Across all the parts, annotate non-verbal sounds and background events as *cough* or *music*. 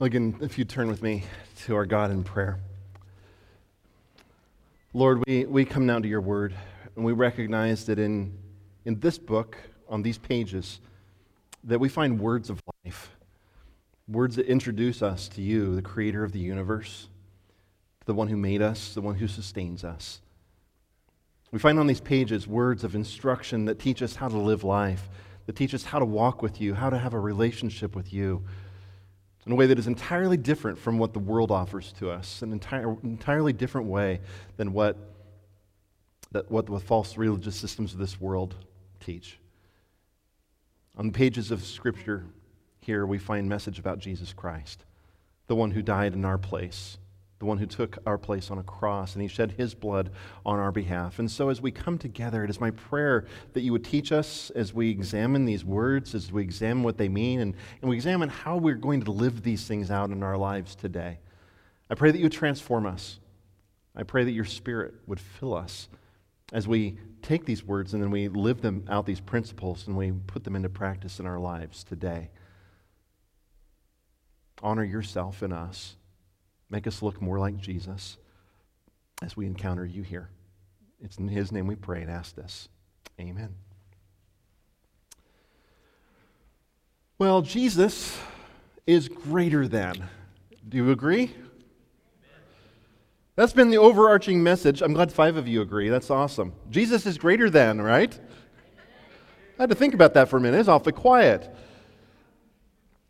Again, if you turn with me to our God in prayer. Lord, we, we come now to your word, and we recognize that in, in this book, on these pages, that we find words of life, words that introduce us to you, the creator of the universe, the one who made us, the one who sustains us. We find on these pages words of instruction that teach us how to live life, that teach us how to walk with you, how to have a relationship with you in a way that is entirely different from what the world offers to us, an entire, entirely different way than what, that, what the false religious systems of this world teach. On the pages of Scripture here, we find message about Jesus Christ, the one who died in our place, the one who took our place on a cross, and he shed his blood on our behalf. And so, as we come together, it is my prayer that you would teach us as we examine these words, as we examine what they mean, and, and we examine how we're going to live these things out in our lives today. I pray that you transform us. I pray that your spirit would fill us as we take these words and then we live them out, these principles, and we put them into practice in our lives today. Honor yourself in us. Make us look more like Jesus as we encounter you here. It's in his name we pray and ask this. Amen. Well, Jesus is greater than. Do you agree? That's been the overarching message. I'm glad five of you agree. That's awesome. Jesus is greater than, right? I had to think about that for a minute. It's awfully quiet.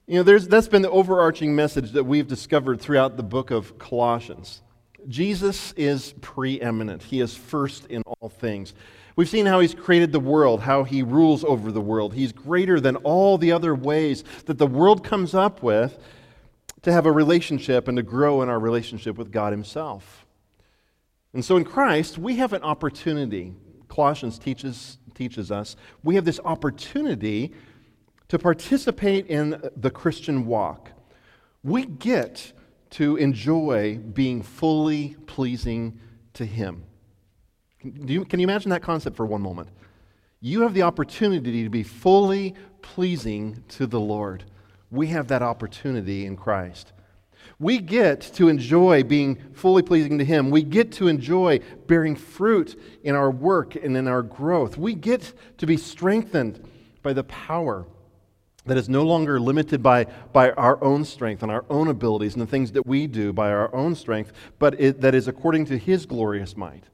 You know, there's, that's been the overarching message that we've discovered throughout the book of Colossians. Jesus is preeminent, He is first in all things. We've seen how He's created the world, how He rules over the world. He's greater than all the other ways that the world comes up with to have a relationship and to grow in our relationship with God Himself. And so in Christ, we have an opportunity. Colossians teaches, teaches us we have this opportunity to participate in the Christian walk. We get to enjoy being fully pleasing to Him. You, can you imagine that concept for one moment? You have the opportunity to be fully pleasing to the Lord we have that opportunity in Christ. We get to enjoy being fully pleasing to Him. We get to enjoy bearing fruit in our work and in our growth. We get to be strengthened by the power that is no longer limited by, by our own strength and our own abilities and the things that we do by our own strength, but it, that is according to His glorious might.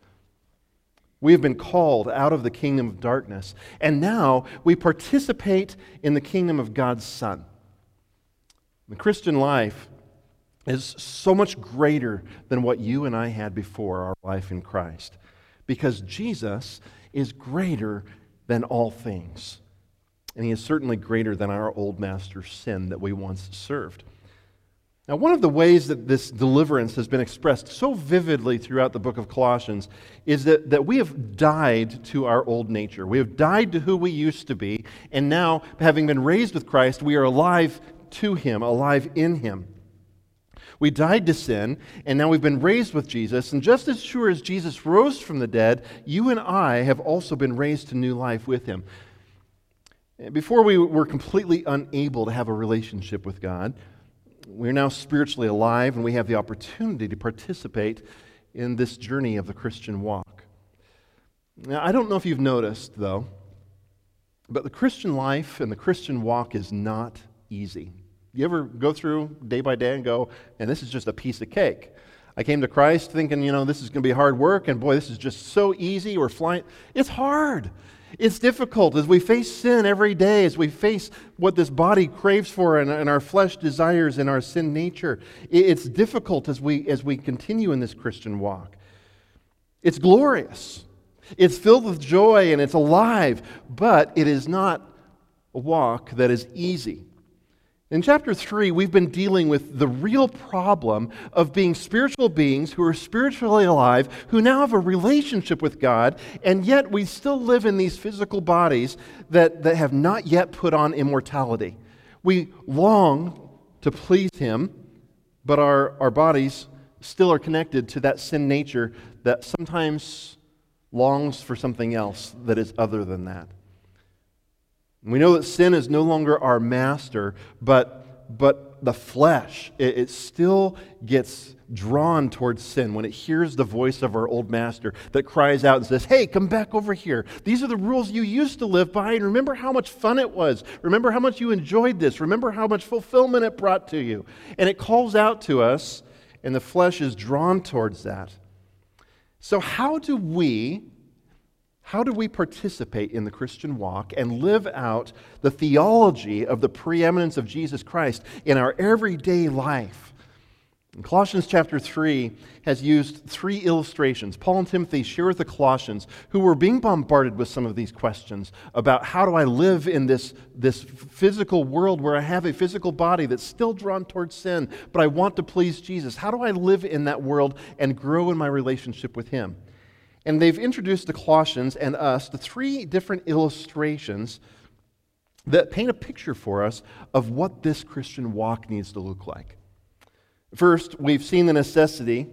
We have been called out of the kingdom of darkness, and now we participate in the kingdom of God's Son. The Christian life is so much greater than what you and I had before our life in Christ because Jesus is greater than all things. And he is certainly greater than our old master sin that we once served. Now, one of the ways that this deliverance has been expressed so vividly throughout the book of Colossians is that, that we have died to our old nature. We have died to who we used to be, and now, having been raised with Christ, we are alive to Him, alive in Him. We died to sin, and now we've been raised with Jesus. And just as sure as Jesus rose from the dead, you and I have also been raised to new life with Him. Before we were completely unable to have a relationship with God, we're now spiritually alive, and we have the opportunity to participate in this journey of the Christian walk. Now, I don't know if you've noticed, though, but the Christian life and the Christian walk is not easy. You ever go through day by day and go, and this is just a piece of cake? I came to Christ thinking, you know, this is going to be hard work, and boy, this is just so easy. We're flying. It's hard. It's difficult as we face sin every day, as we face what this body craves for and, and our flesh desires in our sin nature. It's difficult as we, as we continue in this Christian walk. It's glorious, it's filled with joy, and it's alive, but it is not a walk that is easy. In chapter 3, we've been dealing with the real problem of being spiritual beings who are spiritually alive, who now have a relationship with God, and yet we still live in these physical bodies that, that have not yet put on immortality. We long to please Him, but our, our bodies still are connected to that sin nature that sometimes longs for something else that is other than that. We know that sin is no longer our master, but, but the flesh, it, it still gets drawn towards sin when it hears the voice of our old master that cries out and says, Hey, come back over here. These are the rules you used to live by, and remember how much fun it was. Remember how much you enjoyed this. Remember how much fulfillment it brought to you. And it calls out to us, and the flesh is drawn towards that. So, how do we how do we participate in the Christian walk and live out the theology of the preeminence of Jesus Christ in our everyday life? And Colossians chapter 3 has used three illustrations. Paul and Timothy share with the Colossians, who were being bombarded with some of these questions about how do I live in this, this physical world where I have a physical body that's still drawn towards sin, but I want to please Jesus. How do I live in that world and grow in my relationship with Him? And they've introduced the Colossians and us to three different illustrations that paint a picture for us of what this Christian walk needs to look like. First, we've seen the necessity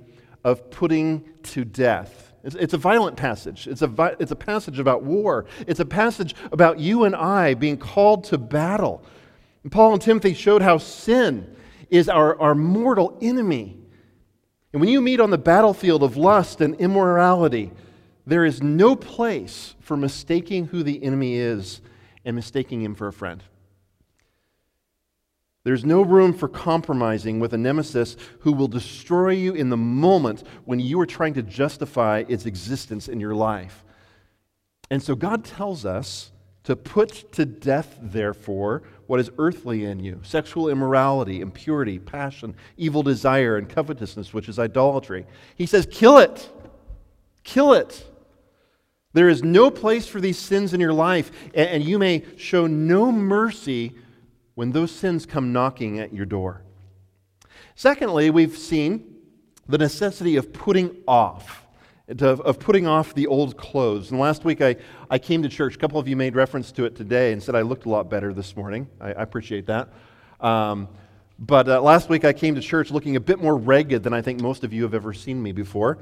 of putting to death. It's, it's a violent passage. It's a, it's a passage about war. It's a passage about you and I being called to battle. And Paul and Timothy showed how sin is our, our mortal enemy. And when you meet on the battlefield of lust and immorality, there is no place for mistaking who the enemy is and mistaking him for a friend. There's no room for compromising with a nemesis who will destroy you in the moment when you are trying to justify its existence in your life. And so God tells us to put to death, therefore, what is earthly in you sexual immorality, impurity, passion, evil desire, and covetousness, which is idolatry. He says, kill it. Kill it. There is no place for these sins in your life, and you may show no mercy when those sins come knocking at your door. Secondly, we've seen the necessity of putting off of putting off the old clothes. And last week I, I came to church. A couple of you made reference to it today and said I looked a lot better this morning. I, I appreciate that. Um, but uh, last week I came to church looking a bit more ragged than I think most of you have ever seen me before.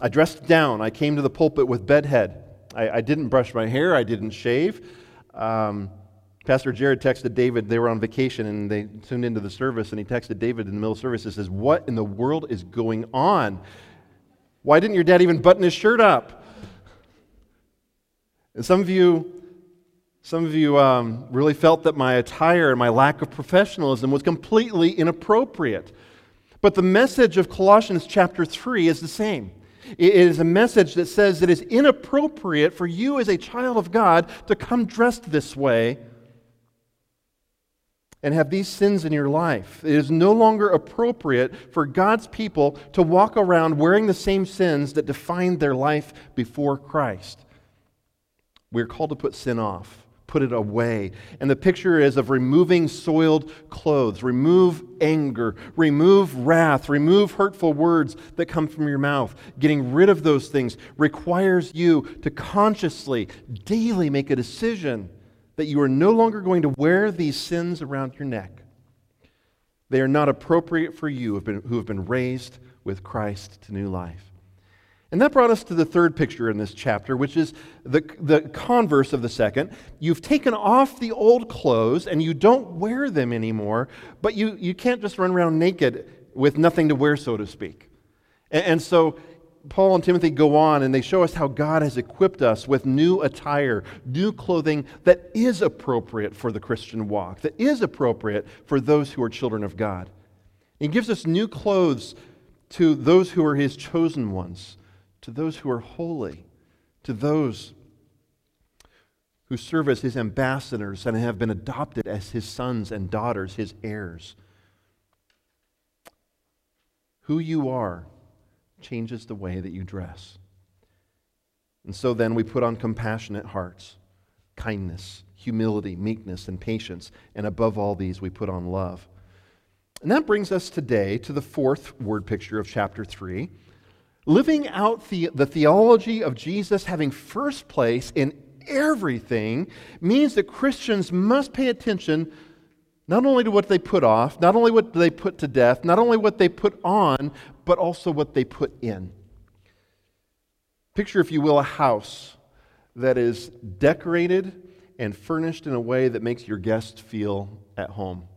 I dressed down. I came to the pulpit with bedhead. I, I didn't brush my hair. I didn't shave. Um, Pastor Jared texted David. They were on vacation and they tuned into the service, and he texted David in the middle of service and says, What in the world is going on? Why didn't your dad even button his shirt up? And some of you, some of you um, really felt that my attire and my lack of professionalism was completely inappropriate. But the message of Colossians chapter 3 is the same. It is a message that says it is inappropriate for you as a child of God to come dressed this way and have these sins in your life. It is no longer appropriate for God's people to walk around wearing the same sins that defined their life before Christ. We're called to put sin off, put it away. And the picture is of removing soiled clothes. Remove anger, remove wrath, remove hurtful words that come from your mouth. Getting rid of those things requires you to consciously, daily make a decision that you are no longer going to wear these sins around your neck. They are not appropriate for you who have been raised with Christ to new life. And that brought us to the third picture in this chapter, which is the, the converse of the second. You've taken off the old clothes and you don't wear them anymore, but you, you can't just run around naked with nothing to wear, so to speak. And, and so Paul and Timothy go on and they show us how God has equipped us with new attire, new clothing that is appropriate for the Christian walk, that is appropriate for those who are children of God. He gives us new clothes to those who are his chosen ones, to those who are holy, to those who serve as his ambassadors and have been adopted as his sons and daughters, his heirs. Who you are changes the way that you dress. And so then we put on compassionate hearts, kindness, humility, meekness, and patience. And above all these, we put on love. And that brings us today to the fourth word picture of chapter 3. Living out the, the theology of Jesus having first place in everything means that Christians must pay attention not only to what they put off, not only what they put to death, not only what they put on, but also what they put in. Picture, if you will, a house that is decorated and furnished in a way that makes your guests feel at home.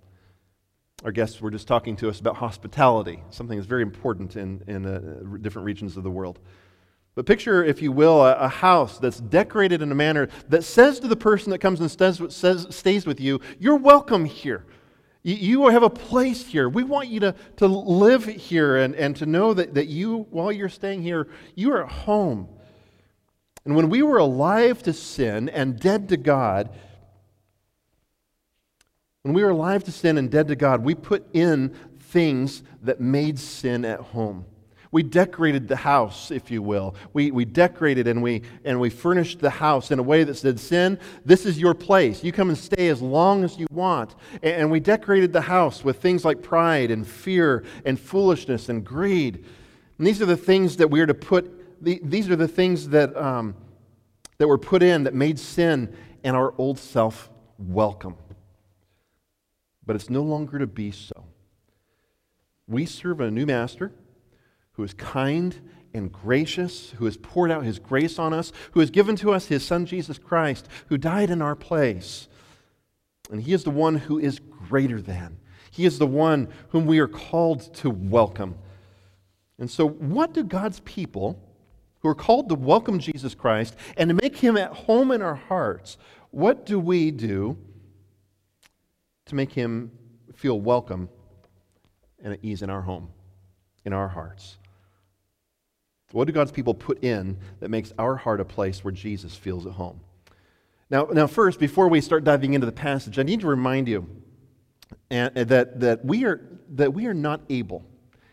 Our guests were just talking to us about hospitality, something that's very important in, in uh, different regions of the world. But picture, if you will, a, a, house that's decorated in a manner that says to the person that comes and stays, says, stays with you, You're welcome here. You, you, have a place here. We want you to, to live here and, and to know that, that you, while you're staying here, you are at home. And when we were alive to sin and dead to God, when we were alive to sin and dead to God, we put in things that made sin at home. We decorated the house, if you will. We, we decorated and we, and we furnished the house in a way that said, Sin, this is your place. You come and stay as long as you want. And, we decorated the house with things like pride and fear and foolishness and greed. And these are the things that we're to put, the, these are the things that, um, that were put in that made sin and our old self welcome. But it's no longer to be so. We serve a new master who is kind and gracious, who has poured out his grace on us, who has given to us his Son Jesus Christ, who died in our place. And he is the one who is greater than. He is the one whom we are called to welcome. And so, what do God's people who are called to welcome Jesus Christ and to make him at home in our hearts, what do we do to make him feel welcome and at ease in our home, in our hearts? What do God's people put in that makes our heart a place where Jesus feels at home? Now, now first, before we start diving into the passage, I need to remind you uh, uh, that, that, we are, that we are not able,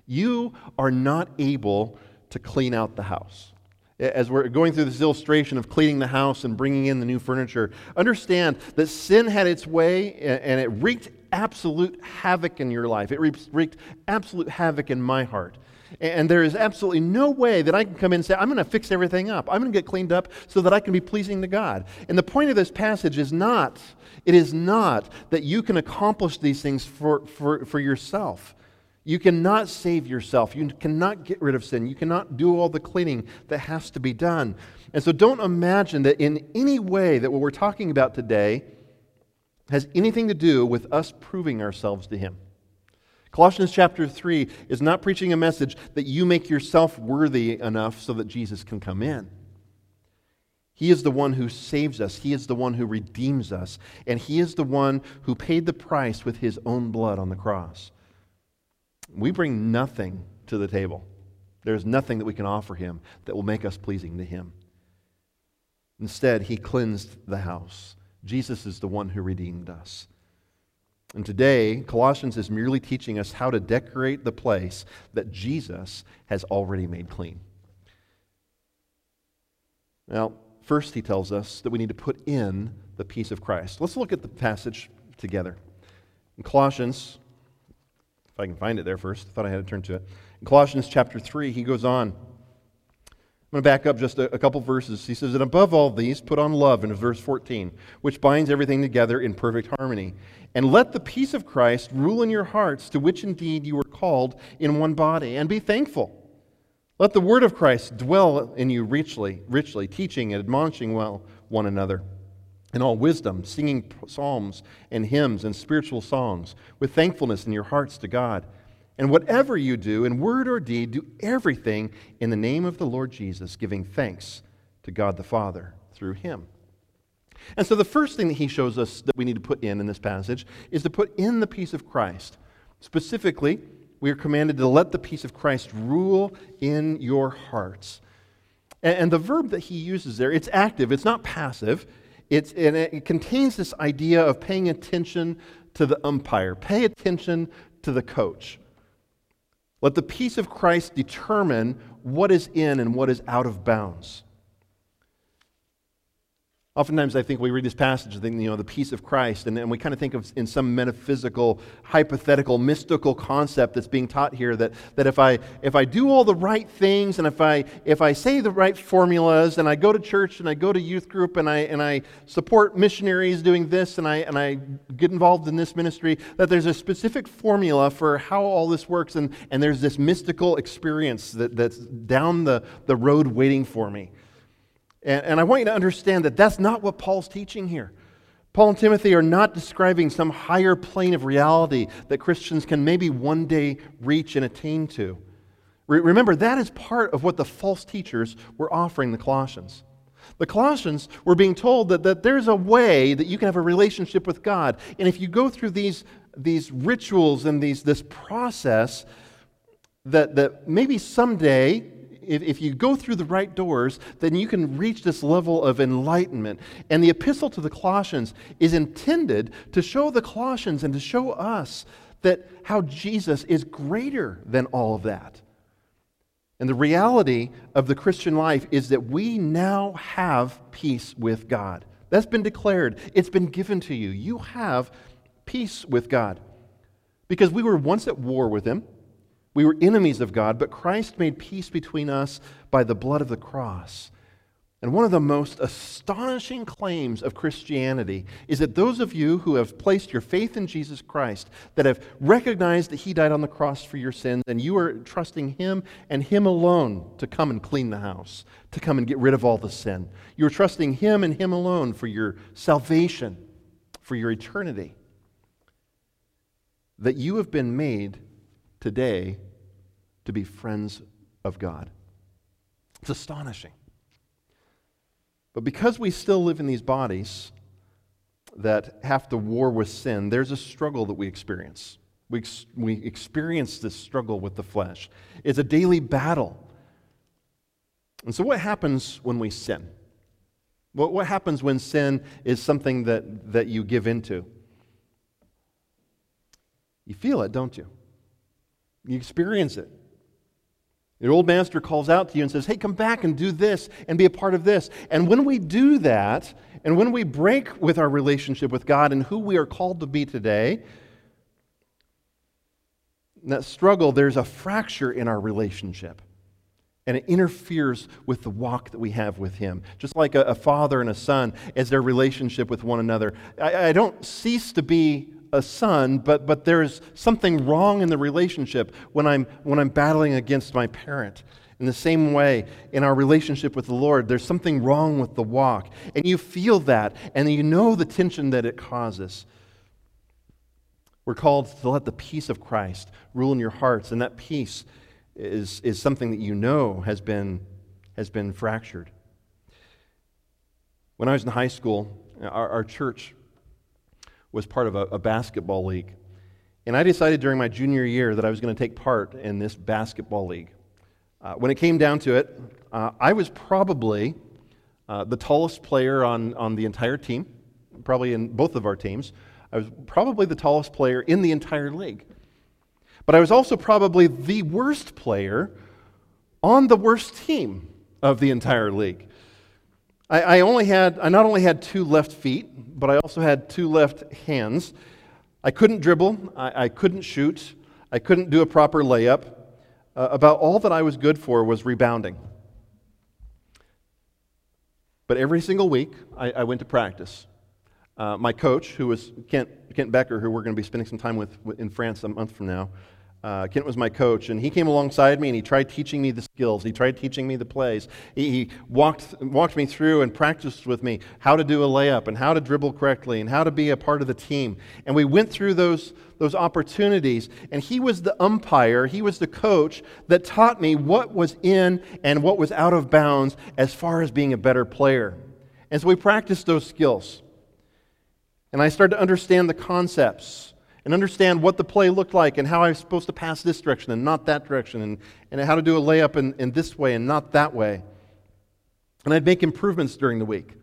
you are not able to clean out the house. As we're going through this illustration of cleaning the house and bringing in the new furniture, understand that sin had its way and it wreaked absolute havoc in your life. It wreaked absolute havoc in my heart. And there is absolutely no way that I can come in and say, I'm going to fix everything up. I'm going to get cleaned up so that I can be pleasing to God. And the point of this passage is not, it is not that you can accomplish these things for, for, for yourself. You cannot save yourself. You cannot get rid of sin. You cannot do all the cleaning that has to be done. And so don't imagine that in any way that what we're talking about today has anything to do with us proving ourselves to Him. Colossians chapter 3 is not preaching a message that you make yourself worthy enough so that Jesus can come in. He is the one who saves us. He is the one who redeems us. And He is the one who paid the price with His own blood on the cross. We bring nothing to the table. There's nothing that we can offer Him that will make us pleasing to Him. Instead, He cleansed the house. Jesus is the one who redeemed us. And today, Colossians is merely teaching us how to decorate the place that Jesus has already made clean. Now, first, he tells us that we need to put in the peace of Christ. Let's look at the passage together. In Colossians, I can find it there first, I thought I had to turn to it. In Colossians chapter 3, he goes on. I'm going to back up just a, a, couple verses. He says, And above all these, put on love in verse 14, which binds everything together in perfect harmony. And let the peace of Christ rule in your hearts, to which indeed you were called in one body, and be thankful. Let the word of Christ dwell in you richly, richly, teaching and admonishing well one another. In all wisdom, singing psalms and hymns and spiritual songs, with thankfulness in your hearts to God. And whatever you do, in word or deed, do everything in the name of the Lord Jesus, giving thanks to God the Father through him. And so the first thing that he shows us that we need to put in in this passage is to put in the peace of Christ. Specifically, we are commanded to let the peace of Christ rule in your hearts. And, the verb that he uses there, it's active, it's not passive. It's, and it contains this idea of paying attention to the umpire, pay attention to the coach. Let the peace of Christ determine what is in and what is out of bounds. Oftentimes, I think we read this passage and you know, the peace of Christ, and, and we kind of think of in some metaphysical, hypothetical, mystical concept that's being taught here that, that if, I, if I do all the right things and if I, if I say the right formulas and I go to church and I go to youth group and I, and I support missionaries doing this and I, and I get involved in this ministry, that there's a specific formula for how all this works, and, and there's this mystical experience that, that's down the, the road waiting for me. And, and I want you to understand that that's not what Paul's teaching here. Paul and Timothy are not describing some higher plane of reality that Christians can maybe one day reach and attain to. Re- remember, that is part of what the false teachers were offering the Colossians. The Colossians were being told that, that there's a way that you can have a relationship with God. And if you go through these, these rituals and these, this process, that, that maybe someday if, if you go through the right doors, then you can reach this level of enlightenment. And the epistle to the Colossians is intended to show the Colossians and to show us that how Jesus is greater than all of that. And the reality of the Christian life is that we now have peace with God. That's been declared, it's been given to you. You have peace with God. Because we were once at war with Him. We were enemies of God, but Christ made peace between us by the blood of the cross. And one of the most astonishing claims of Christianity is that those of you who have placed your faith in Jesus Christ, that have recognized that He died on the cross for your sins, and you are trusting Him and Him alone to come and clean the house, to come and get rid of all the sin. You're trusting Him and Him alone for your salvation, for your eternity. That you have been made today to be friends of God. It's astonishing. But because we still live in these bodies that have to war with sin, there's a struggle that we experience. We, ex- we experience this struggle with the flesh. It's a daily battle. And so, what happens when we sin? What, what happens when sin is something that, that you give into? You feel it, don't you? You experience it. The old master calls out to you and says, Hey, come back and do this and be a part of this. And when we do that, and when we break with our relationship with God and who we are called to be today, that struggle, there's a fracture in our relationship. And it interferes with the walk that we have with Him. Just like a, a father and a son, as their relationship with one another. I, I don't cease to be a son, but, but there's something wrong in the relationship when I'm, when I'm battling against my parent. In the same way, in our relationship with the Lord, there's something wrong with the walk. And you feel that, and you know the tension that it causes. We're called to let the peace of Christ rule in your hearts, and that peace is, is something that you know has been, has been fractured. When I was in high school, our, our church was part of a, a basketball league. And I decided during my junior year that I was going to take part in this basketball league. Uh, when it came down to it, uh, I was probably uh, the tallest player on, on the entire team, probably in both of our teams. I was probably the tallest player in the entire league. But I was also probably the worst player on the worst team of the entire league. I, I, only had, I not only had two left feet, but I also had two left hands. I couldn't dribble, I, I couldn't shoot, I couldn't do a proper layup. Uh, about all that I was good for was rebounding. But every single week, I, I went to practice. Uh, my coach, who was Kent, Kent Becker, who we're going to be spending some time with in France a month from now, uh, Kent was my coach, and he came alongside me and he tried teaching me the skills. He tried teaching me the plays. He, he, walked, walked me through and practiced with me how to do a layup and how to dribble correctly and how to be a part of the team. And we went through those, those opportunities, and he was the umpire, he was the coach that taught me what was in and what was out of bounds as far as being a better player. And so we practiced those skills. And I started to understand the concepts and understand what the play looked like and how I was supposed to pass this direction and not that direction and, and how to do a layup in, in this way and not that way. And I'd make improvements during the week.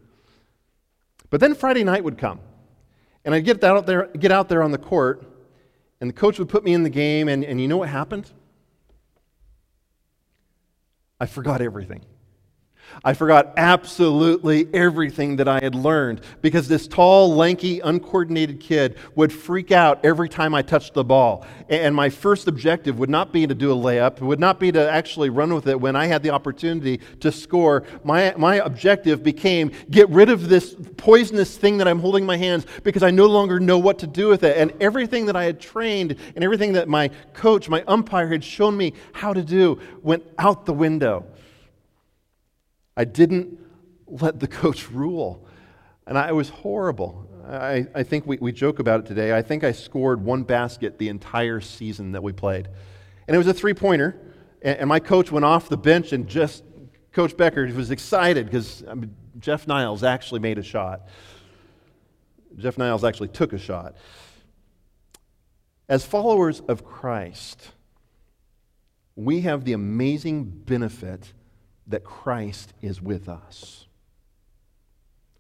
But then Friday night would come, and I'd get out there, get out there on the court, and the coach would put me in the game, and, and you know what happened? I forgot everything. I forgot absolutely everything that I had learned because this tall, lanky, uncoordinated kid would freak out every time I touched the ball. And my first objective would not be to do a layup, it would not be to actually run with it when I had the opportunity to score. My, my objective became get rid of this poisonous thing that I'm holding in my hands because I no longer know what to do with it. And everything that I had trained and everything that my coach, my umpire, had shown me how to do went out the window. I didn't let the *laughs* coach rule. And I was horrible. I, I think we, we joke about it today. I think I scored one basket the entire season that we played. And it was a three pointer. And, and, my coach went off the bench and just, Coach Becker was excited because I mean, Jeff Niles actually made a shot. Jeff Niles actually took a shot. As followers of Christ, we have the amazing benefit that Christ is with us.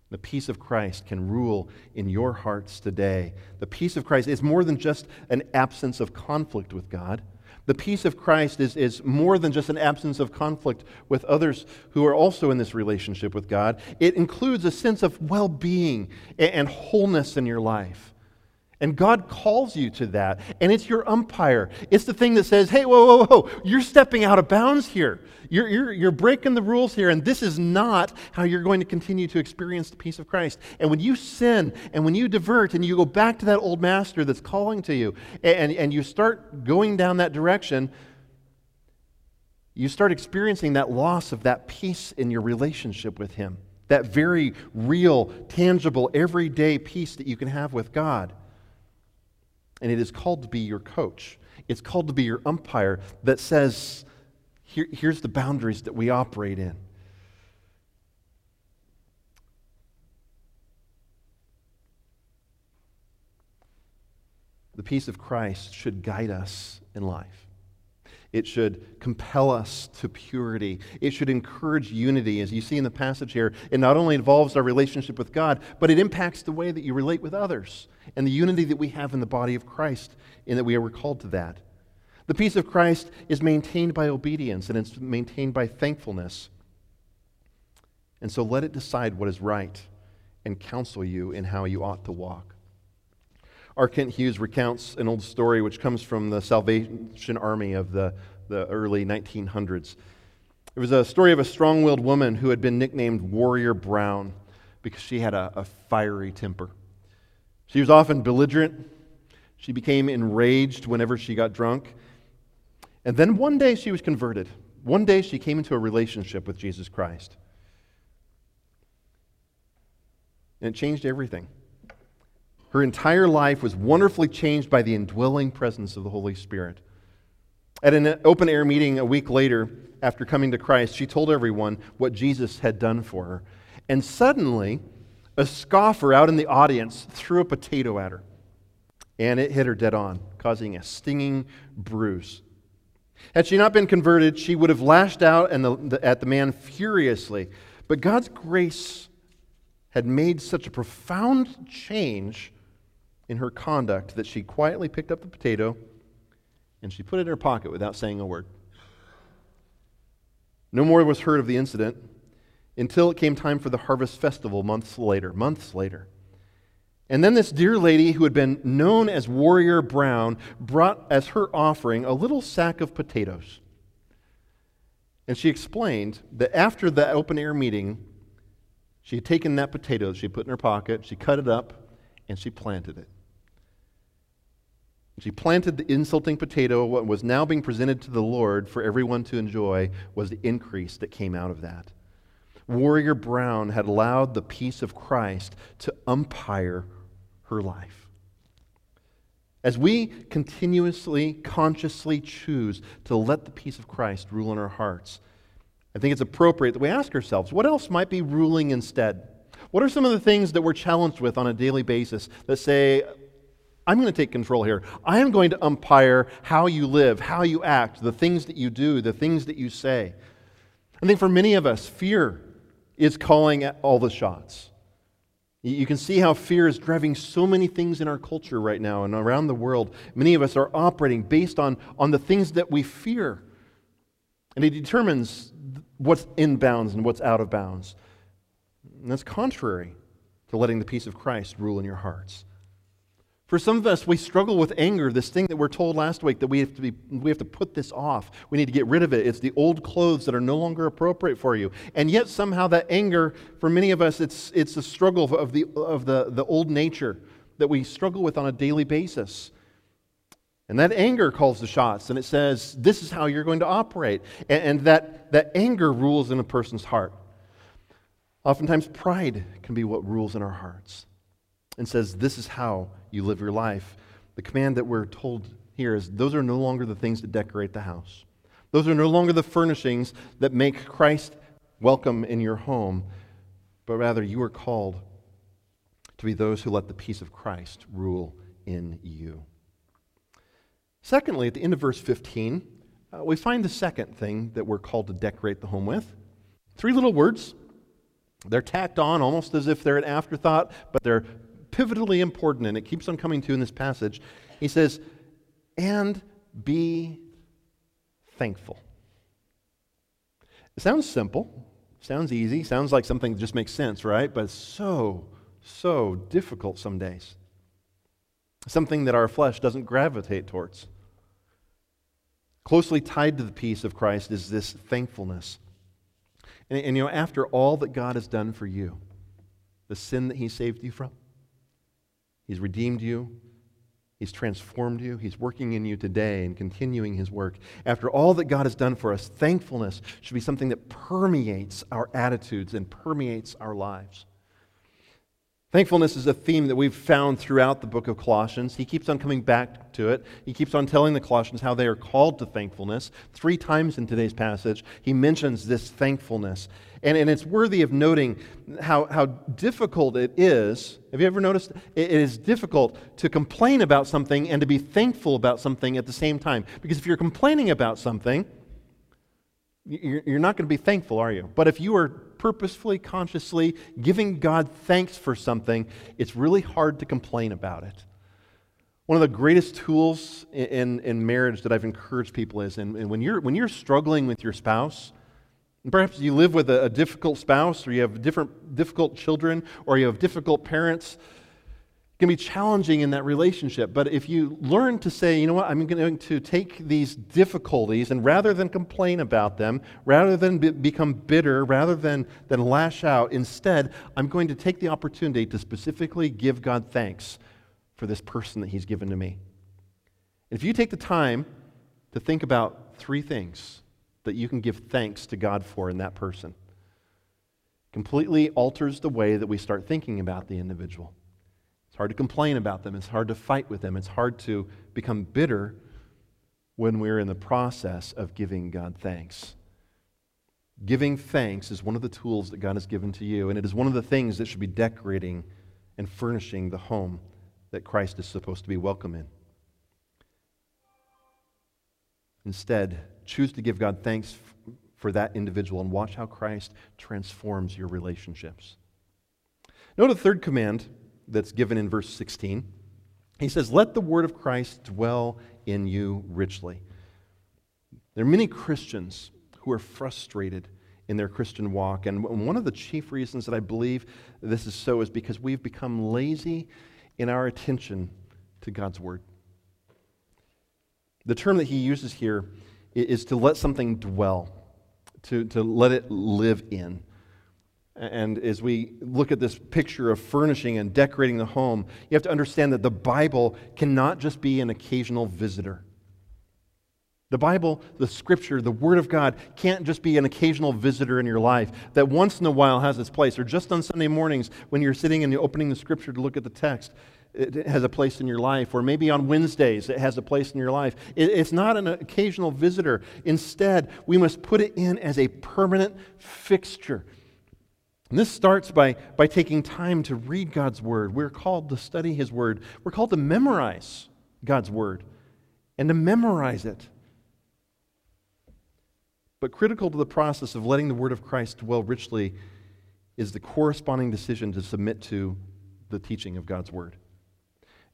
The peace of Christ can rule in your hearts today. The peace of Christ is more than just an absence of conflict with God. The peace of Christ is, is more than just an absence of conflict with others who are also in this relationship with God. It includes a sense of well being and wholeness in your life. And God calls you to that. And it's your umpire. It's the thing that says, hey, whoa, whoa, whoa, you're stepping out of bounds here. You're, you're, you're breaking the rules here. And this is not how you're going to continue to experience the peace of Christ. And when you sin and when you divert and you go back to that old master that's calling to you and, and you start going down that direction, you start experiencing that loss of that peace in your relationship with Him. That very real, tangible, everyday peace that you can have with God. And it is called to be your coach. It's called to be your umpire that says, Here, here's the boundaries that we operate in. The peace of Christ should guide us in life. It should compel us to purity. It should encourage unity. As you see in the passage here, it not only involves our relationship with God, but it impacts the way that you relate with others and the unity that we have in the body of Christ, in that we are called to that. The peace of Christ is maintained by obedience and it's maintained by thankfulness. And so let it decide what is right and counsel you in how you ought to walk. R. Kent Hughes recounts an old story which comes from the Salvation Army of the, the early 1900s. It was a story of a strong willed woman who had been nicknamed Warrior Brown because she had a, a fiery temper. She was often belligerent. She became enraged whenever she got drunk. And then one day she was converted. One day she came into a relationship with Jesus Christ. And it changed everything. Her entire life was wonderfully changed by the indwelling presence of the Holy Spirit. At an open air meeting a week later, after coming to Christ, she told everyone what Jesus had done for her. And suddenly, a scoffer out in the audience threw a potato at her, and it hit her dead on, causing a stinging bruise. Had she not been converted, she would have lashed out at the man furiously. But God's grace had made such a profound change in her conduct that she quietly picked up the potato and she put it in her pocket without saying a word. No more was heard of the incident until it came time for the harvest festival months later, months later. And then this dear lady who had been known as Warrior Brown brought as her offering a little sack of potatoes. And she explained that after that open air meeting, she had taken that potato that she put in her pocket, she cut it up, and she planted it. She planted the insulting potato. What was now being presented to the Lord for everyone to enjoy was the increase that came out of that. Warrior Brown had allowed the peace of Christ to umpire her life. As we continuously, consciously choose to let the peace of Christ rule in our hearts, I think it's appropriate that we ask ourselves what else might be ruling instead? What are some of the things that we're challenged with on a daily basis that say, I'm going to take control here. I am going to umpire how you live, how you act, the things that you do, the things that you say. I think for many of us, fear is calling all the shots. You can see how fear is driving so many things in our culture right now and around the world. Many of us are operating based on, on the things that we fear. And it determines what's in bounds and what's out of bounds. And that's contrary to letting the peace of Christ rule in your hearts. For some of us, we struggle with anger, this thing that we're told last week that we have, to be, we have to put this off. We need to get rid of it. It's the old clothes that are no longer appropriate for you. And yet, somehow, that anger, for many of us, it's, it's a struggle of, the, of the, the old nature that we struggle with on a daily basis. And that anger calls the shots, and it says, This is how you're going to operate. And, and that, that anger rules in a person's heart. Oftentimes, pride can be what rules in our hearts. and says, This is how you live your life. The command that we're told here is those are no longer the things that decorate the house. Those are no longer the furnishings that make Christ welcome in your home, but rather you are called to be those who let the peace of Christ rule in you. Secondly, at the end of verse 15, uh, we find the second thing that we're called to decorate the home with. Three little words. They're tacked on almost as if they're an afterthought, but they're pivotally important, and it keeps on coming to in this passage. He says, and be thankful. It sounds simple, sounds easy, sounds like something that just makes sense, right? But it's so, so difficult some days. Something that our flesh doesn't gravitate towards. Closely tied to the peace of Christ is this thankfulness. And, and, you know, after all that God has done for you, the sin that He saved you from, He's redeemed you, He's transformed you, He's working in you today and continuing His work. After all that God has done for us, thankfulness should be something that permeates our attitudes and permeates our lives. Thankfulness is a theme that we've found throughout the book of Colossians. He keeps on coming back to it. He keeps on telling the Colossians how they are called to thankfulness. Three times in today's passage, he mentions this thankfulness. And, and it's worthy of noting how, how difficult it is. Have you ever noticed? It is difficult to complain about something and to be thankful about something at the same time. Because if you're complaining about something, you're not going to be thankful, are you? But if you are purposefully, consciously giving God thanks for something, it's really hard to complain about it. One of the greatest tools in, in marriage that I've encouraged people is and, and when, you're, when you're struggling with your spouse, perhaps you live with a, a difficult spouse, or you have different, difficult children, or you have difficult parents, It can be challenging in that relationship. But if you learn to say, you know what, I'm going to take these difficulties and rather than complain about them, rather than be, become bitter, rather than, than lash out, instead, I'm going to take the opportunity to specifically give God thanks for this person that He's given to me. If you take the time to think about three things that you can give thanks to God for in that person, completely alters the way that we start thinking about the individual. It's hard to complain about them. It's hard to fight with them. It's hard to become bitter when we're in the process of giving God thanks. Giving thanks is one of the tools that God has given to you, and it is one of the things that should be decorating and furnishing the home that Christ is supposed to be welcome in. Instead, choose to give God thanks for that individual and watch how Christ transforms your relationships. Note a third command that's given in verse 16. He says, Let the word of Christ dwell in you richly. There are many Christians who are frustrated in their Christian walk. And one of the chief reasons that I believe this is so is because we've become lazy in our attention to God's word. The term that he uses here is to let something dwell, to, to let it live in. And as we look at this picture of furnishing and decorating the home, you have to understand that the Bible cannot just be an occasional visitor. The Bible, the Scripture, the Word of God can't just be an occasional visitor in your life that once in a while has its place, or just on Sunday mornings when you're sitting and you're opening the Scripture to look at the text, it has a place in your life, or maybe on Wednesdays it has a place in your life. It's not an occasional visitor. Instead, we must put it in as a permanent fixture. And this starts by, by taking time to read God's Word. We're called to study His Word. We're called to memorize God's Word and to memorize it. But critical to the process of letting the Word of Christ dwell richly is the corresponding decision to submit to the teaching of God's Word.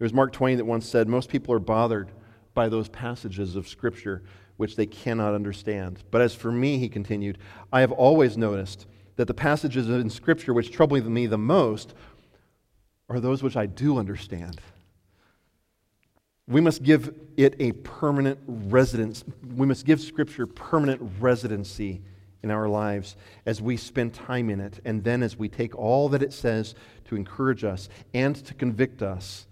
It was Mark Twain that once said, Most people are bothered by those passages of Scripture which they cannot understand. But as for me, he continued, I have always noticed that the passages in Scripture which trouble me the most are those which I do understand. We must give it a permanent residence. We must give Scripture permanent residency in our lives as we spend time in it, and then as we take all that it says to encourage us and to convict us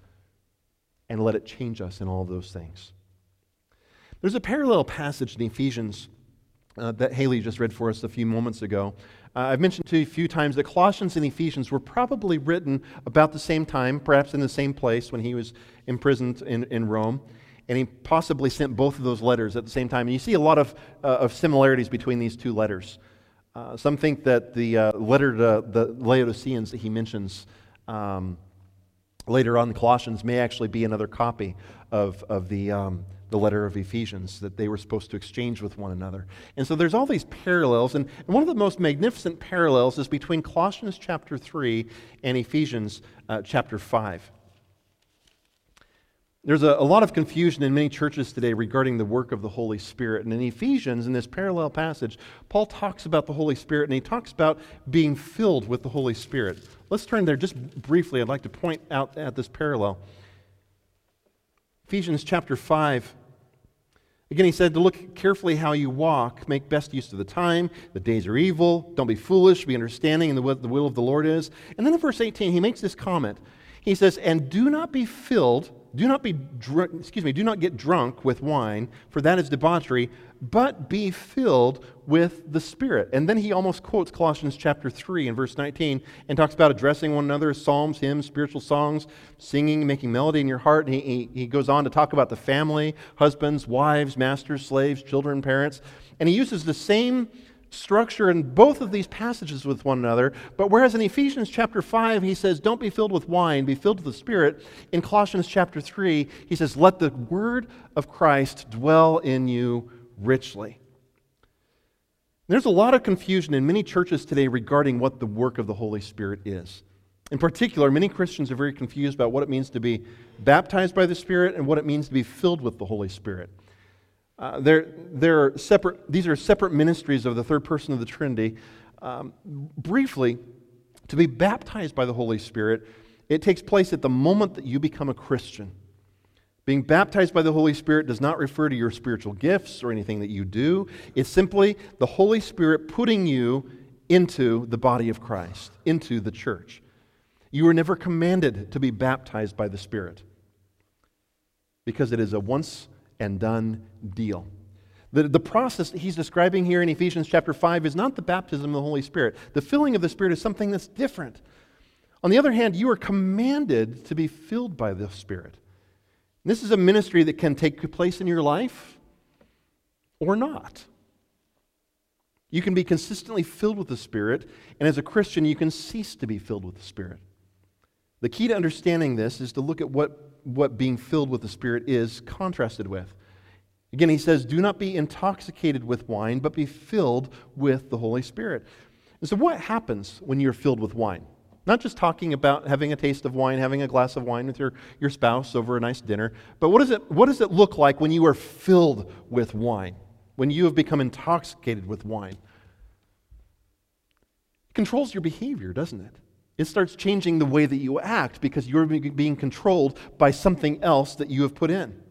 and let it change us in all of those things. There's a parallel passage in Ephesians uh, that Haley just read for us a few moments ago. Uh, I've mentioned to you a few times that Colossians and Ephesians were probably written about the same time, perhaps in the same place when he was imprisoned in, in Rome. And he possibly sent both of those letters at the same time. And you see a lot of, uh, of similarities between these two letters. Uh, some think that the uh, letter to the Laodiceans that he mentions um, later on in Colossians may actually be another copy of, of the, um, the letter of Ephesians that they were supposed to exchange with one another. And so there's all these parallels. And, and one of the most magnificent parallels is between Colossians chapter 3 and Ephesians uh, chapter 5. There's a, a, lot of confusion in many churches today regarding the work of the Holy Spirit. And in Ephesians, in this parallel passage, Paul talks about the Holy Spirit and he talks about being filled with the Holy Spirit. Let's turn there just briefly. I'd like to point out at this parallel. Ephesians chapter 5. Again, he said to look carefully how you walk, make best use of the time. The days are evil. Don't be foolish, be understanding in what the will of the Lord is. And then in verse 18, he makes this comment. He says, And do not be filled do not be dr- excuse me, do not get drunk with wine, for that is debauchery, but be filled with the Spirit. And then he almost quotes Colossians chapter 3 and verse 19 and talks about addressing one another, psalms, hymns, spiritual songs, singing, making melody in your heart. And he, he, he goes on to talk about the family, husbands, wives, masters, slaves, children, parents. And he uses the same structure in both of these passages with one another. But whereas in Ephesians chapter 5, he says, Don't be filled with wine, be filled with the Spirit. In Colossians chapter 3, he says, Let the word of Christ dwell in you richly. There's a lot of confusion in many churches today regarding what the work of the Holy Spirit is. In particular, many Christians are very confused about what it means to be baptized by the Spirit and what it means to be filled with the Holy Spirit. Uh, they're, they're separate, these are separate ministries of the third person of the Trinity. Um, briefly, to be baptized by the Holy Spirit, it takes place at the moment that you become a Christian. Being baptized by the Holy Spirit does not refer to your spiritual gifts or anything that you do. It's simply the Holy Spirit putting you into the body of Christ, into the church. You were never commanded to be baptized by the Spirit because it is a once and done deal. The, the process he's describing here in Ephesians chapter 5 is not the baptism of the Holy Spirit. The filling of the Spirit is something that's different. On the other hand, you are commanded to be filled by the Spirit. This is a ministry that can take place in your life or not. You can be consistently filled with the Spirit, and as a Christian, you can cease to be filled with the Spirit. The key to understanding this is to look at what what being filled with the Spirit is contrasted with. Again, he says, Do not be intoxicated with wine, but be filled with the Holy Spirit. And so, what happens when you're filled with wine? Not just talking about having a taste of wine, having a glass of wine with your, your spouse over a nice dinner, but what, is it, what does it look like when you are filled with wine? When you have become intoxicated with wine? It controls your behavior, doesn't it? It starts changing the way that you act because you're being controlled by something else that you have put in.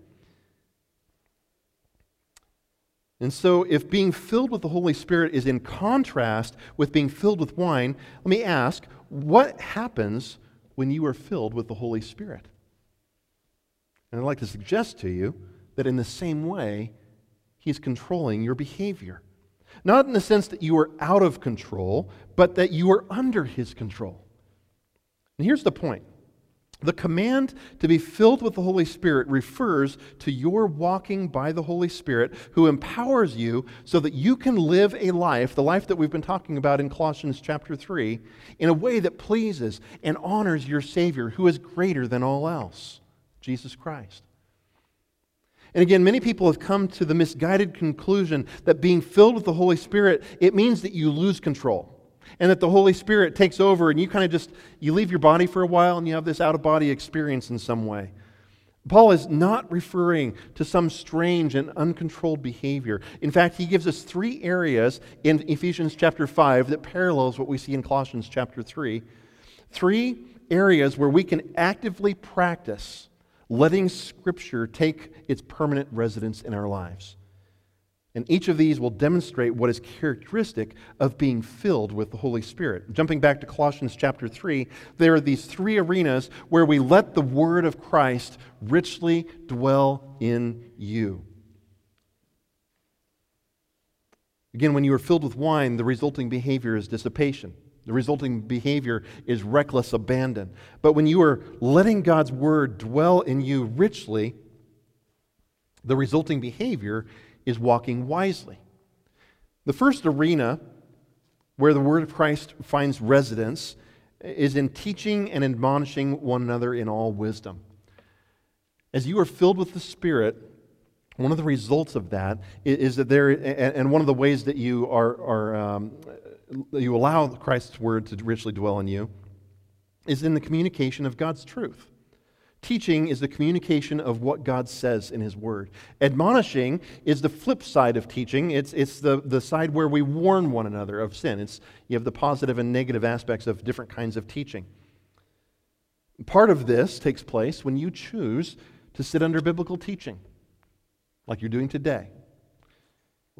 And so, if being filled with the Holy Spirit is in contrast with being filled with wine, let me ask what happens when you are filled with the Holy Spirit? And I'd like to suggest to you that in the same way, He's controlling your behavior. Not in the sense that you are out of control, but that you are under His control. And here's the point the command to be filled with the Holy Spirit refers to your walking by the Holy Spirit who empowers you so that you can live a life, the life that we've been talking about in Colossians chapter 3, in a way that pleases and honors your Savior who is greater than all else, Jesus Christ. And again, many people have come to the misguided conclusion that being filled with the Holy Spirit, it means that you lose control and that the Holy Spirit takes over and you kind of just you leave your body for a while and you have this out of body experience in some way. Paul is not referring to some strange and uncontrolled behavior. In fact, he gives us three areas in Ephesians chapter 5 that parallels what we see in Colossians chapter 3. Three areas where we can actively practice letting Scripture take its permanent residence in our lives. And each of these will demonstrate what is characteristic of being filled with the Holy Spirit. Jumping back to Colossians chapter 3, there are these three arenas where we let the Word of Christ richly dwell in you. Again, when you are filled with wine, the resulting behavior is dissipation. The resulting behavior is reckless abandon. But when you are letting God's word dwell in you richly, the resulting behavior is walking wisely. The first arena where the word of Christ finds residence is in teaching and admonishing one another in all wisdom. As you are filled with the Spirit, one of the results of that is that there, and one of the ways that you are, are um, you allow Christ's word to richly dwell in you, is in the communication of God's truth. Teaching is the communication of what God says in His Word. Admonishing is the flip side of teaching. It's, it's the, the side where we warn one another of sin. It's, you have the positive and negative aspects of different kinds of teaching. Part of this takes place when you choose to sit under biblical teaching, like you're doing today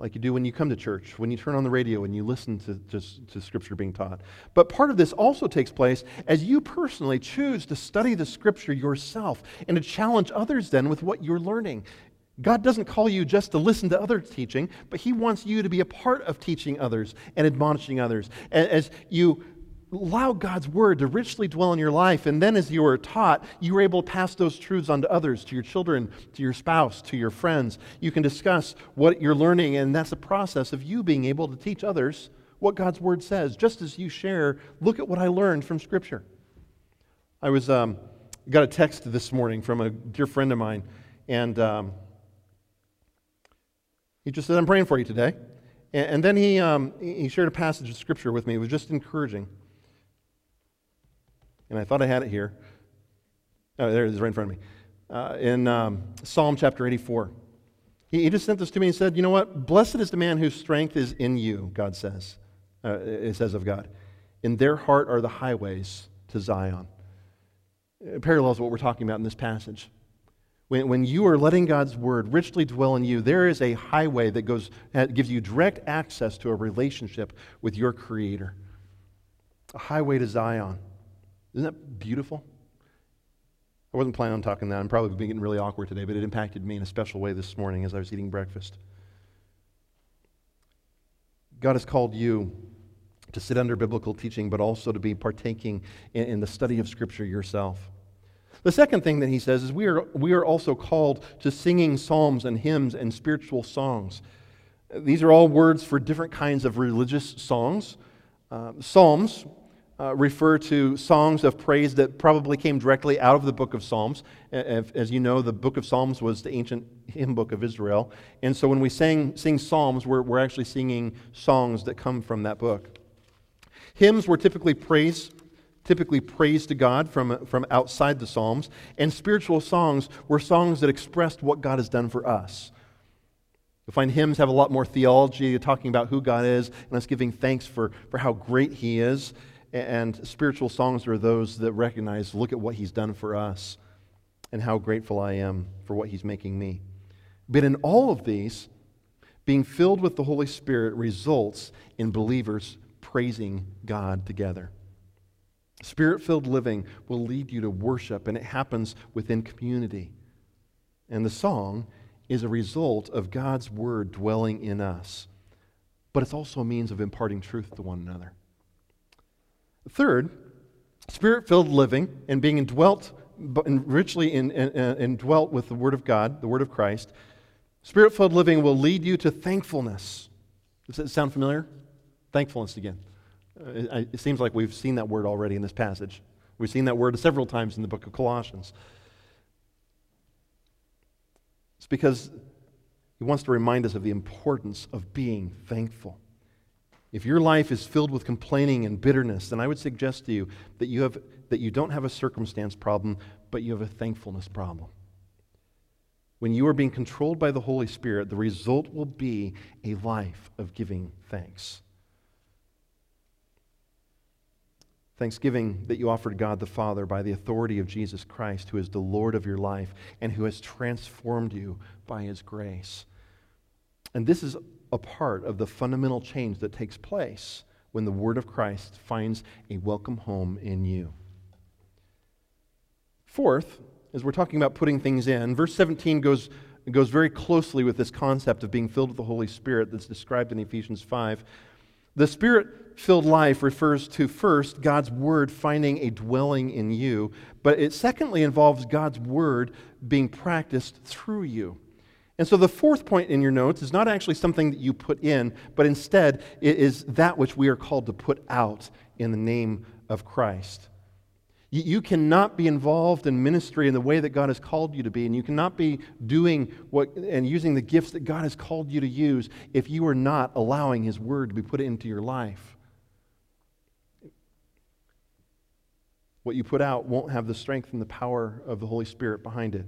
like you do when you come to church, when you turn on the radio and you listen to, to, to, Scripture being taught. But part of this also takes place as you personally choose to study the Scripture yourself and to challenge others then with what you're learning. God doesn't call you just to listen to other teaching, but He wants you to be a part of teaching others and admonishing others. As you allow God's word to richly dwell in your life. And then, as you are taught, you are able to pass those truths on to others, to your children, to your spouse, to your friends. You can discuss what you're learning, and that's a process of you being able to teach others what God's word says. Just as you share, look at what I learned from Scripture. I was um, got a text this morning from a dear friend of mine, and um, he just said, "I'm praying for you today." And, then he, um, he shared a passage of Scripture with me. It was just encouraging and I thought I had it here. Oh, there it is right in front of me. Uh, in um, Psalm chapter 84. He, he, just sent this to me and said, You know what? Blessed is the man whose strength is in you, God says. Uh, it says of God. In their heart are the highways to Zion. It parallels what we're talking about in this passage. When, when you are letting God's word richly dwell in you, there is a highway that goes, that gives you direct access to a relationship with your Creator. A highway to Zion. Isn't that beautiful? I wasn't planning on talking that. I'm probably getting really awkward today, but it impacted me in a special way this morning as I was eating breakfast. God has called you to sit under biblical teaching, but also to be partaking in, in, the study of Scripture yourself. The second thing that he says is we are, we are also called to singing psalms and hymns and spiritual songs. These are all words for different kinds of religious songs. Uh, psalms uh, refer to songs of praise that probably came directly out of the book of Psalms. As you know, the book of Psalms was the ancient hymn book of Israel. And so when we sing, sing Psalms, we're, we're actually singing songs that come from that book. Hymns were typically praise, typically praise to God from, from outside the Psalms. And spiritual songs were songs that expressed what God has done for us. You'll find hymns have a lot more theology, talking about who God is and us giving thanks for, for how great He is. And spiritual songs are those that recognize, look at what he's done for us and how grateful I am for what he's making me. But in all of these, being filled with the Holy Spirit results in believers praising God together. Spirit filled living will lead you to worship, and it happens within community. And the song is a result of God's word dwelling in us, but it's also a means of imparting truth to one another. Third, spirit filled living and being indwelt richly in, in, in, indwelt with the Word of God, the Word of Christ. Spirit filled living will lead you to thankfulness. Does that sound familiar? Thankfulness again. Uh, it seems like we've seen that word already in this passage. We've seen that word several times in the book of Colossians. It's because he wants to remind us of the importance of being thankful. If your life is filled with complaining and bitterness, then I would suggest to you that you, have, that you don't have a circumstance problem, but you have a thankfulness problem. When you are being controlled by the Holy Spirit, the result will be a life of giving thanks. Thanksgiving that you offer to God the Father by the authority of Jesus Christ, who is the Lord of your life and who has transformed you by his grace. And this is a part of the fundamental change that takes place when the Word of Christ finds a welcome home in you. Fourth, as we're talking about putting things in, verse 17 goes goes very closely with this concept of being filled with the Holy Spirit that's described in Ephesians 5. The Spirit filled life refers to first God's Word finding a dwelling in you, but it secondly involves God's Word being practiced through you. And so the fourth point in your notes is not actually something that you put in, but instead it is that which we are called to put out in the name of Christ. You cannot be involved in ministry in the way that God has called you to be, and you cannot be doing what and using the gifts that God has called you to use if you are not allowing His Word to be put into your life. What you put out won't have the strength and the power of the Holy Spirit behind it.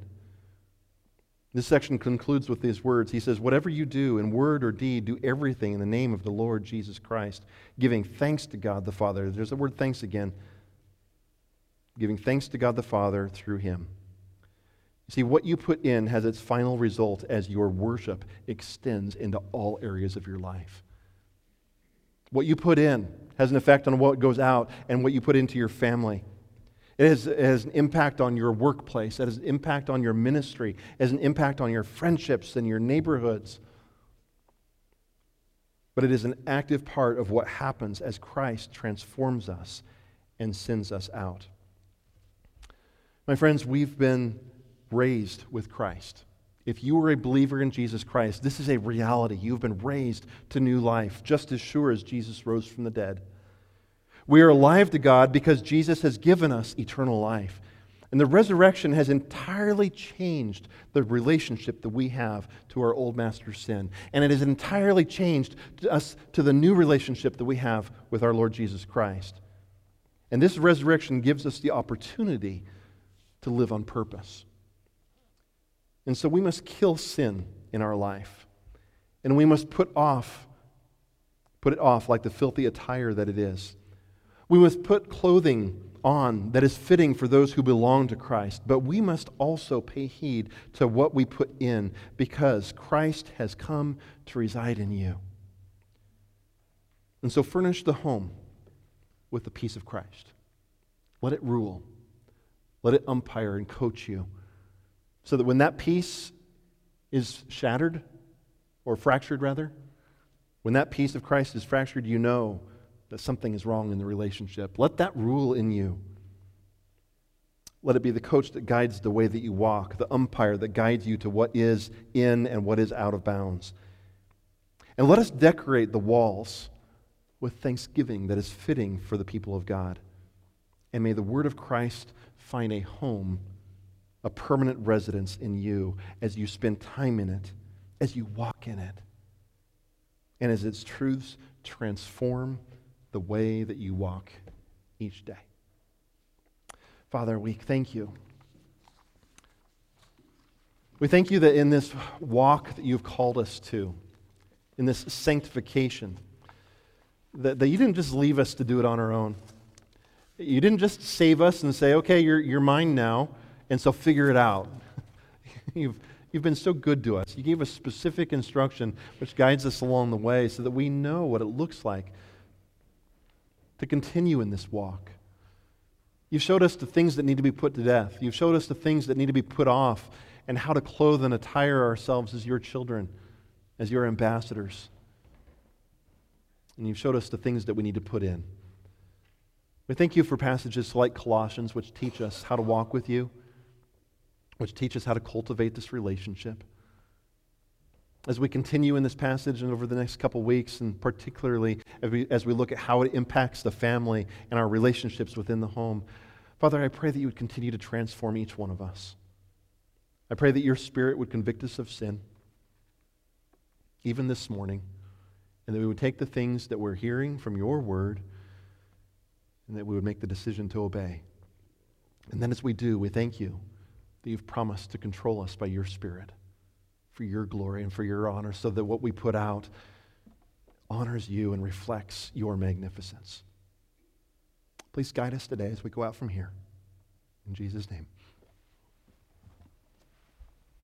This section concludes with these words. He says, Whatever you do in word or deed, do everything in the name of the Lord Jesus Christ, giving thanks to God the Father. There's the word thanks again giving thanks to God the Father through him. See, what you put in has its final result as your worship extends into all areas of your life. What you put in has an effect on what goes out and what you put into your family. It has, it has, an impact on your workplace. It has an impact on your ministry. It has an impact on your friendships and your neighborhoods. But it is an active part of what happens as Christ transforms us and sends us out. My friends, we've been raised with Christ. If you are a believer in Jesus Christ, this is a reality. You've been raised to new life, just as sure as Jesus rose from the dead. We are alive to God because Jesus has given us eternal life. And the resurrection has entirely changed the relationship that we have to our old master sin. And it has entirely changed us to the new relationship that we have with our Lord Jesus Christ. And this resurrection gives us the opportunity to live on purpose. And so we must kill sin in our life. And we must put off put it off like the filthy attire that it is. We must put clothing on that is fitting for those who belong to Christ, but we must also pay heed to what we put in because Christ has come to reside in you. And so furnish the home with the peace of Christ. Let it rule. Let it umpire and coach you so that when that peace is shattered, or fractured rather, when that peace of Christ is fractured, you know that something is wrong in the relationship. Let that rule in you. Let it be the coach that guides the way that you walk, the umpire that guides you to what is in and what is out of bounds. And let us decorate the walls with thanksgiving that is fitting for the people of God. And may the word of Christ find a home, a permanent residence in you as you spend time in it, as you walk in it, and as its truths transform the way that you walk each day. Father, we thank you. We thank you that in this walk that you've called us to, in this sanctification, that, that you didn't just leave us to do it on our own. You didn't just save us and say, okay, you're, you're mine now, and so figure it out. *laughs* you've, you've been so good to us. You gave us specific instruction which guides us along the way so that we know what it looks like to continue in this walk. You've showed us the things that need to be put to death. You've showed us the things that need to be put off and how to clothe and attire ourselves as your children, as your ambassadors. And you've showed us the things that we need to put in. We thank you for passages like Colossians, which teach us how to walk with you, which teach us how to cultivate this relationship. As we continue in this passage and over the next couple weeks, and particularly as we, as we look at how it impacts the family and our relationships within the home, Father, I pray that you would continue to transform each one of us. I pray that your Spirit would convict us of sin, even this morning, and that we would take the things that we're hearing from your word and that we would make the decision to obey. And then as we do, we thank you that you've promised to control us by your Spirit for your glory and for your honor, so that what we put out honors you and reflects your magnificence. Please guide us today as we go out from here. In Jesus' name.